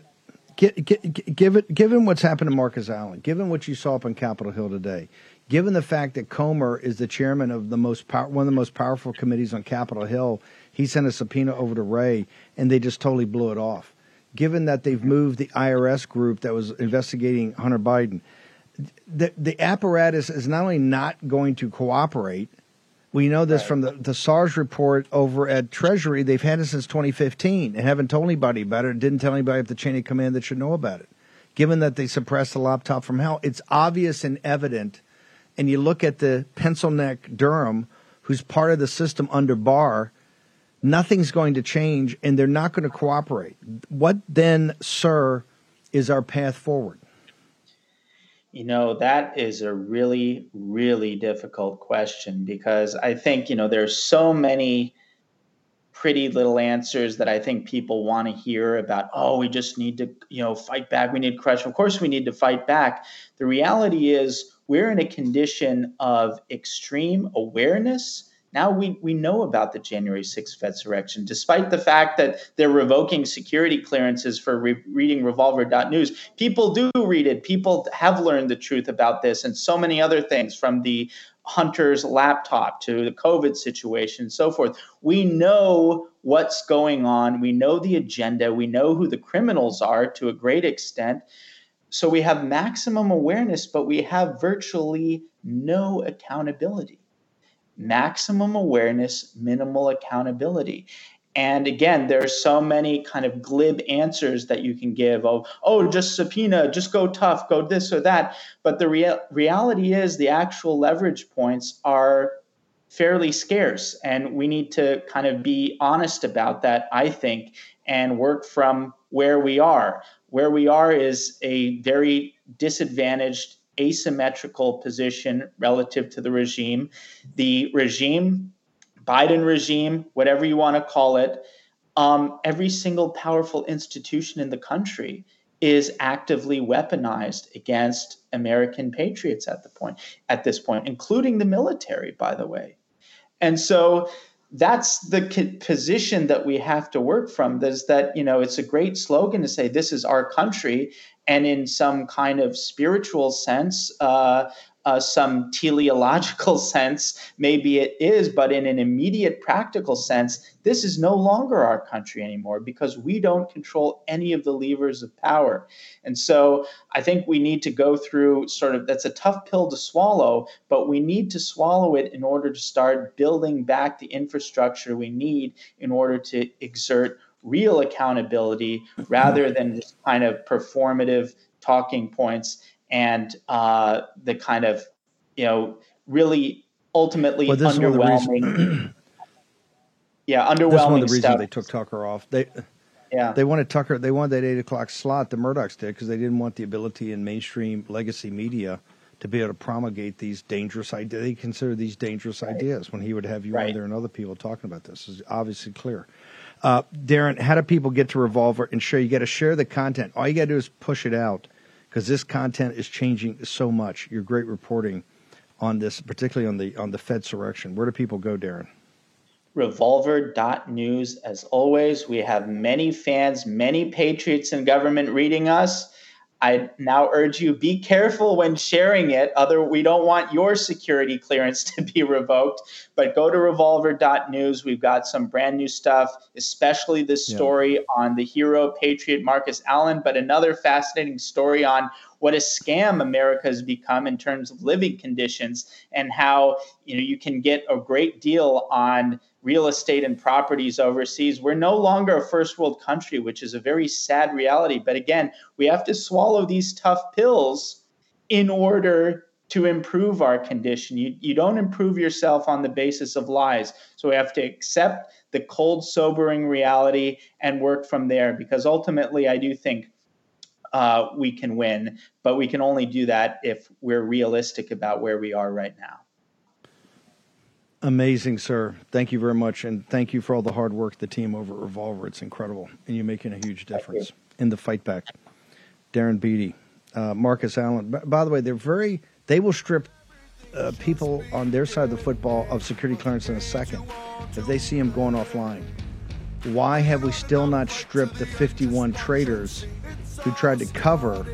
given given what's happened to Marcus Allen, given what you saw up on Capitol Hill today, given the fact that Comer is the chairman of the most power, one of the most powerful committees on Capitol Hill, he sent a subpoena over to Ray, and they just totally blew it off. Given that they've moved the IRS group that was investigating Hunter Biden, the the apparatus is not only not going to cooperate, we know this right. from the, the SARS report over at Treasury. They've had it since 2015 and haven't told anybody about it. Didn't tell anybody at the chain of command that should know about it. Given that they suppressed the laptop from hell, it's obvious and evident. And you look at the pencil neck Durham, who's part of the system under Barr, nothing's going to change and they're not going to cooperate. What then, sir, is our path forward? You know, that is a really, really difficult question because I think, you know, there's so many pretty little answers that I think people want to hear about, oh, we just need to, you know, fight back. We need crush. Of course, we need to fight back. The reality is we're in a condition of extreme awareness now we, we know about the January 6th Fedsurrection, despite the fact that they're revoking security clearances for re- reading revolver.news. People do read it. People have learned the truth about this and so many other things from the Hunter's laptop to the COVID situation and so forth. We know what's going on. We know the agenda. We know who the criminals are to a great extent. So we have maximum awareness, but we have virtually no accountability maximum awareness, minimal accountability. And again, there's so many kind of glib answers that you can give of, oh, just subpoena, just go tough, go this or that. But the rea- reality is the actual leverage points are fairly scarce. And we need to kind of be honest about that, I think, and work from where we are. Where we are is a very disadvantaged asymmetrical position relative to the regime. The regime, Biden regime, whatever you want to call it, um, every single powerful institution in the country is actively weaponized against American patriots at the point at this point, including the military, by the way. And so that's the position that we have to work from. Is that you know it's a great slogan to say this is our country, and in some kind of spiritual sense, uh, uh, some teleological sense, maybe it is, but in an immediate practical sense, this is no longer our country anymore because we don't control any of the levers of power. And so I think we need to go through sort of that's a tough pill to swallow, but we need to swallow it in order to start building back the infrastructure we need in order to exert real accountability rather than just kind of performative talking points and uh, the kind of you know really ultimately well, underwhelming. yeah, underwhelming. This is one of the reasons they took Tucker off. They yeah they wanted Tucker. They wanted that eight o'clock slot. The Murdochs did because they didn't want the ability in mainstream legacy media to be able to promulgate these dangerous ideas. They consider these dangerous right. ideas when he would have you right. on there and other people talking about this. is obviously clear. Uh, Darren, how do people get to Revolver and share? You got to share the content. All you got to do is push it out because this content is changing so much. Your great reporting on this, particularly on the on the Fedsurrection. Where do people go, Darren? Revolver.news. As always, we have many fans, many patriots in government reading us. I now urge you be careful when sharing it. Other we don't want your security clearance to be revoked. But go to revolver.news. We've got some brand new stuff, especially this story yeah. on the hero patriot Marcus Allen, but another fascinating story on what a scam America has become in terms of living conditions and how you know you can get a great deal on real estate and properties overseas. We're no longer a first world country, which is a very sad reality. But again, we have to swallow these tough pills in order to improve our condition. You, you don't improve yourself on the basis of lies. So we have to accept the cold, sobering reality and work from there because ultimately, I do think. Uh, we can win, but we can only do that if we're realistic about where we are right now. Amazing, sir. Thank you very much. And thank you for all the hard work, the team over at Revolver. It's incredible. And you're making a huge difference in the fight back. Darren Beattie, uh, Marcus Allen. B- by the way, they're very, they will strip uh, people on their side of the football of security clearance in a second if they see him going offline. Why have we still not stripped the 51 traitors who tried to cover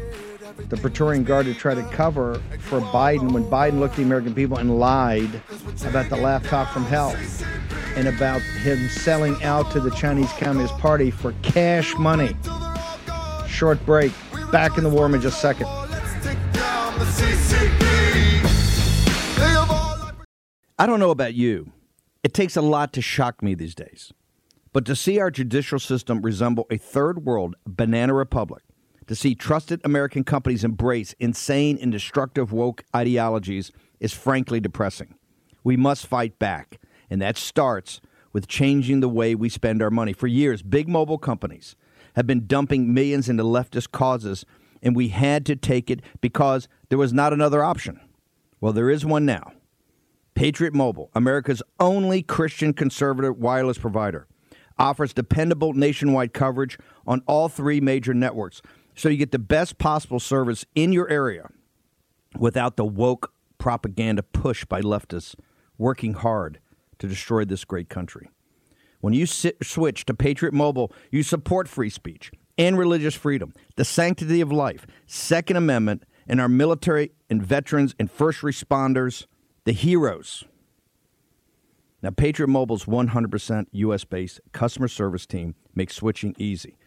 the Praetorian Guard to try to cover for Biden when Biden looked at the American people and lied about the laptop from hell and about him selling out to the Chinese Communist Party for cash money. Short break. Back in the war in just a second. I don't know about you. It takes a lot to shock me these days. But to see our judicial system resemble a third world banana republic to see trusted American companies embrace insane and destructive woke ideologies is frankly depressing. We must fight back, and that starts with changing the way we spend our money. For years, big mobile companies have been dumping millions into leftist causes, and we had to take it because there was not another option. Well, there is one now. Patriot Mobile, America's only Christian conservative wireless provider, offers dependable nationwide coverage on all three major networks, so you get the best possible service in your area without the woke propaganda push by leftists working hard to destroy this great country. When you sit, switch to Patriot Mobile, you support free speech and religious freedom, the sanctity of life, Second Amendment, and our military and veterans and first responders, the heroes. Now, Patriot Mobile's 100% US based customer service team makes switching easy.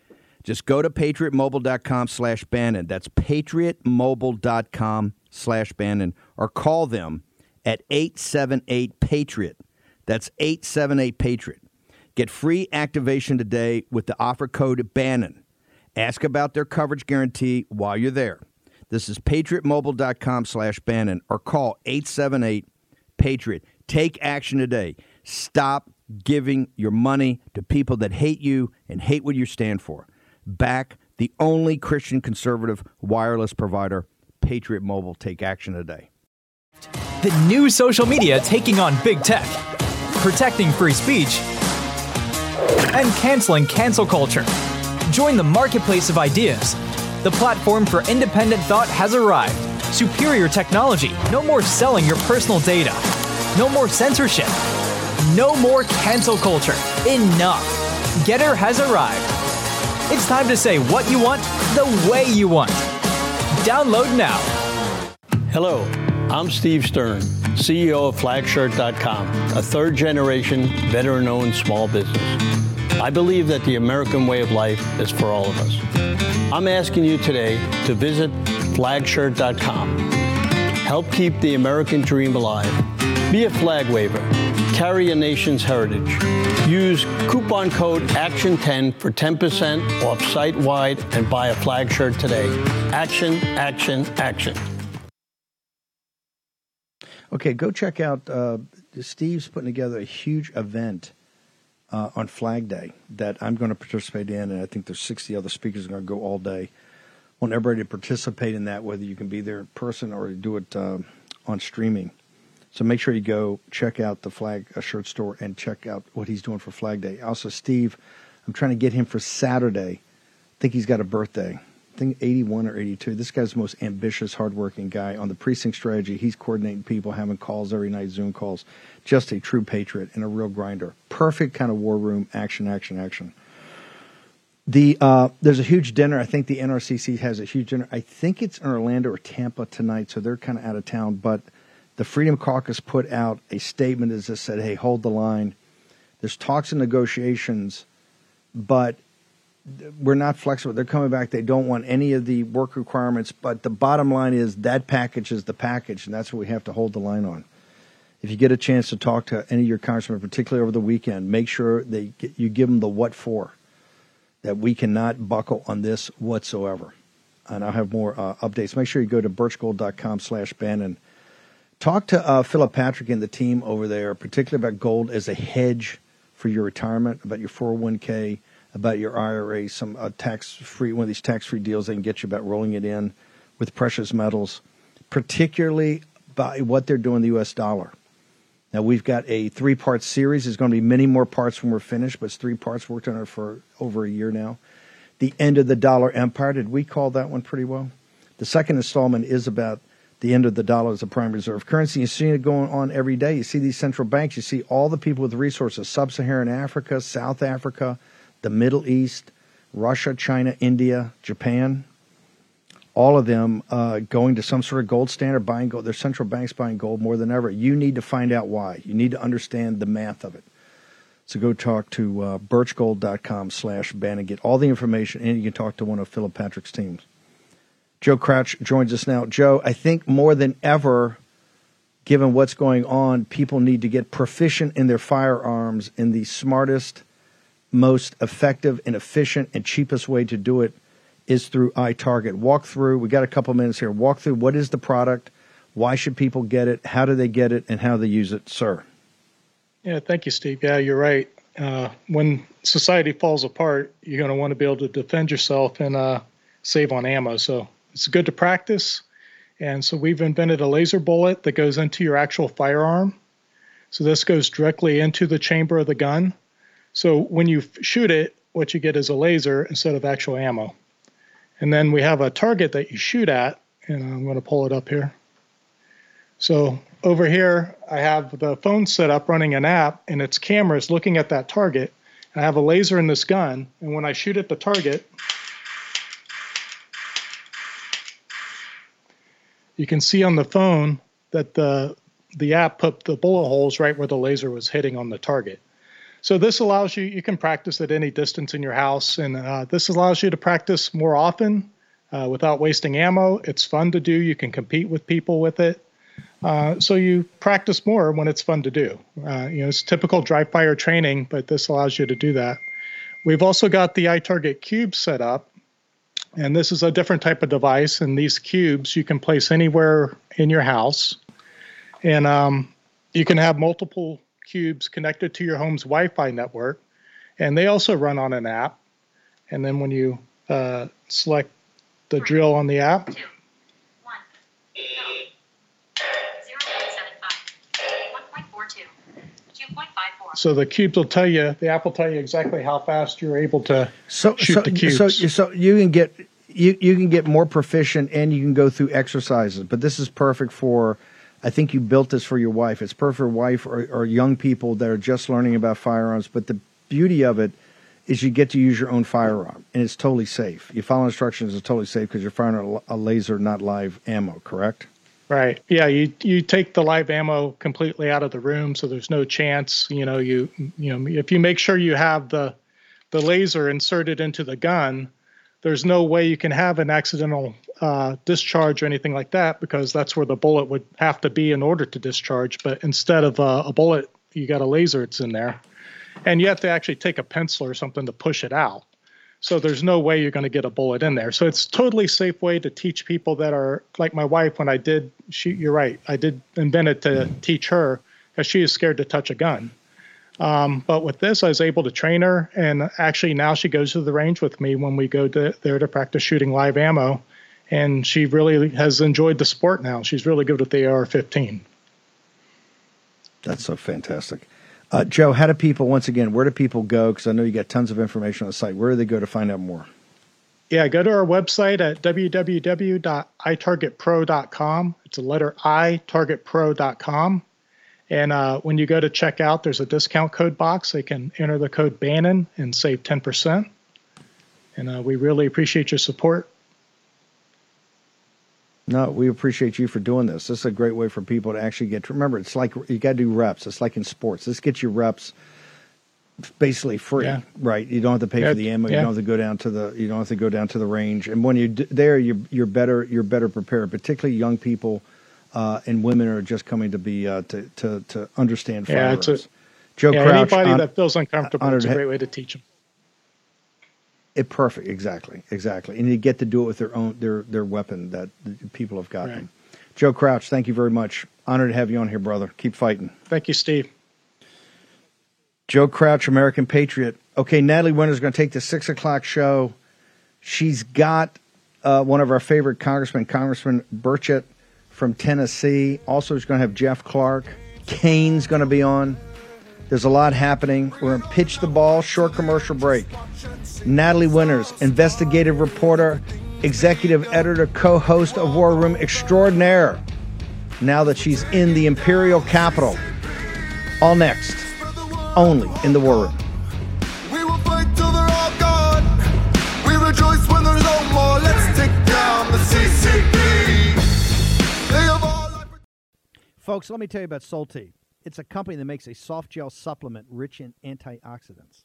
Just go to patriotmobile.com slash Bannon. That's patriotmobile.com slash Bannon or call them at 878 Patriot. That's 878 Patriot. Get free activation today with the offer code Bannon. Ask about their coverage guarantee while you're there. This is patriotmobile.com slash Bannon or call 878 Patriot. Take action today. Stop giving your money to people that hate you and hate what you stand for. Back the only Christian conservative wireless provider, Patriot Mobile. Take action today. The new social media taking on big tech, protecting free speech, and canceling cancel culture. Join the marketplace of ideas. The platform for independent thought has arrived. Superior technology. No more selling your personal data. No more censorship. No more cancel culture. Enough. GETTR has arrived. It's time to say what you want the way you want. Download now. Hello, I'm Steve Stern, CEO of Flagshirt.com, a third generation veteran owned small business. I believe that the American way of life is for all of us. I'm asking you today to visit flagshirt.com. Help keep the American dream alive. Be a flag waver. Carry a nation's heritage. Use coupon code ACTION10 for 10% off site wide and buy a flag shirt today. Action, action, action. Okay, go check out. Uh, Steve's putting together a huge event uh, on Flag Day that I'm going to participate in, and I think there's 60 other speakers going to go all day. I want everybody to participate in that, whether you can be there in person or do it uh, on streaming. So make sure you go check out the Flag uh, Shirt Store and check out what he's doing for Flag Day. Also, Steve, I'm trying to get him for Saturday. I think he's got a birthday. I think 81 or 82. This guy's the most ambitious, hardworking guy on the precinct strategy. He's coordinating people, having calls every night, Zoom calls. Just a true patriot and a real grinder. Perfect kind of war room action, action, action. The uh, there's a huge dinner. I think the NRCC has a huge dinner. I think it's in Orlando or Tampa tonight, so they're kind of out of town. But the Freedom Caucus put out a statement that said, "Hey, hold the line. There's talks and negotiations, but we're not flexible. They're coming back. They don't want any of the work requirements. But the bottom line is that package is the package, and that's what we have to hold the line on." if you get a chance to talk to any of your congressmen, particularly over the weekend, make sure that you give them the what for, that we cannot buckle on this whatsoever. And I'll have more uh, updates. Make sure you go to birchgold.com slash Bannon. Talk to uh, Philip Patrick and the team over there, particularly about gold as a hedge for your retirement, about your 401k, about your IRA, some uh, tax free, one of these tax free deals they can get you about rolling it in with precious metals, particularly by what they're doing the U.S. dollar. Now we've got a three part series. There's going to be many more parts when we're finished, but it's three parts. Worked on it for over a year now. The end of the dollar empire. Did we call that one pretty well? The second installment is about the end of the dollar as a prime reserve currency. You see it going on every day. You see these central banks. You see all the people with resources: sub-Saharan Africa, South Africa, the Middle East, Russia, China, India, Japan all of them uh, going to some sort of gold standard, buying gold. Their central banks buying gold more than ever. You need to find out why. You need to understand the math of it. So go talk to uh, birchgold.com slash ban and get all the information, and you can talk to one of Philip Patrick's teams. Joe Crouch joins us now. Joe, I think more than ever, given what's going on, people need to get proficient in their firearms in the smartest, most effective and efficient and cheapest way to do it – is through iTarget. Walk through, we got a couple minutes here. Walk through what is the product, why should people get it, how do they get it, and how they use it, sir. Yeah, thank you, Steve. Yeah, you're right. uh, when society falls apart, you're going to want to be able to defend yourself and uh, save on ammo. So it's good to practice. And so we've invented a laser bullet that goes into your actual firearm. So this goes directly into the chamber of the gun. So when you shoot it, what you get is a laser instead of actual ammo. And then we have a target that you shoot at, and I'm going to pull it up here. So over here, I have the phone set up running an app, and its camera is looking at that target. I have a laser in this gun, and when I shoot at the target, you can see on the phone that the the app put the bullet holes right where the laser was hitting on the target. So this allows you you can practice at any distance in your house, and uh, this allows you to practice more often uh, without wasting ammo. It's fun to do. You can compete with people with it. Uh, so you practice more when it's fun to do. Uh, you know, it's typical dry fire training, but this allows you to do that. We've also got the iTarget cube set up, and this is a different type of device. And these cubes you can place anywhere in your house, and um, you can have multiple cubes connected to your home's Wi-Fi network, and they also run on an app. And then when you uh, select the drill on the app. So the cubes will tell you, the app will tell you exactly how fast you're able to so, shoot so, the cubes. So, so you can get you you can get more proficient and you can go through exercises. But this is perfect for. I think you built this for your wife. It's perfect for wife or, or young people that are just learning about firearms. But the beauty of it is you get to use your own firearm and it's totally safe. You follow instructions, it's totally safe because you're firing a, a laser, not live ammo. Correct? Right. Yeah. You you take the live ammo completely out of the room, so there's no chance. You know, you you know, if you make sure you have the the laser inserted into the gun, there's no way you can have an accidental uh, discharge or anything like that because that's where the bullet would have to be in order to discharge. But instead of uh, a bullet, you got a laser. It's in there, and you have to actually take a pencil or something to push it out. So there's no way you're going to get a bullet in there. So it's totally safe way to teach people that are like my wife. When I did, she, you're right, I did invent it to teach her because she is scared to touch a gun. Um, but with this, I was able to train her, and actually now she goes to the range with me when we go to, there to practice shooting live ammo, and she really has enjoyed the sport now. She's really good with the AR-15. That's so fantastic. Uh, Joe, how do people, once again, where do people go? Because I know you got tons of information on the site. Where do they go to find out more? Yeah, go to our website at www.itargetpro.com. It's a letter I, targetpro.com. And uh, when you go to check out, there's a discount code box. They can enter the code Bannon and save 10%. And uh, we really appreciate your support. No, we appreciate you for doing this. This is a great way for people to actually get to remember. It's like you got to do reps. It's like in sports. This gets you reps basically free, Yeah. right? You don't have to pay Yeah, for the ammo. You don't have to go down to the. You don't have to go down to the range. And when you're d- there, you're you're better. You're better prepared. Particularly young people uh, and women are just coming to be uh, to to to understand Yeah, firearms. it's a- Joe yeah, Crouch. anybody hon- that feels uncomfortable, it's a great way to teach them. It perfect, exactly, exactly, and you get to do it with their own their their weapon that people have got Right. Joe Crouch, thank you very much. Honored to have you on here, brother. Keep fighting. Thank you, Steve. Joe Crouch, American Patriot. Okay, Natalie Winter's going to take the six o'clock show. She's got uh, one of our favorite congressmen, Congressman Burchett from Tennessee. Also, she's going to have Jeff Clark. Kane's going to be on. There's a lot happening. We're going to pitch the ball, short commercial break. Natalie Winters, investigative reporter, executive editor, co host of War Room Extraordinaire, now that she's in the Imperial Capital. All next, only in the War Room. We will fight till they're all gone. We rejoice when there's no more. Let's take down the CCP. They have all Folks, let me tell you about Solti. It's a company that makes a soft gel supplement rich in antioxidants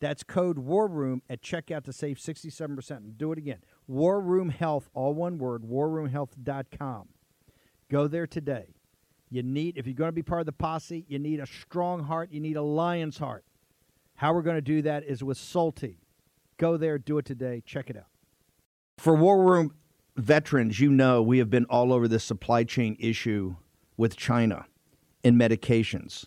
That's code War Room at checkout to save 67%. And do it again. War Room Health, all one word, warroomhealth.com. Go there today. You need, if you're going to be part of the posse, you need a strong heart. You need a lion's heart. How we're going to do that is with Salty. Go there, do it today. Check it out. For War Room veterans, you know we have been all over this supply chain issue with China in medications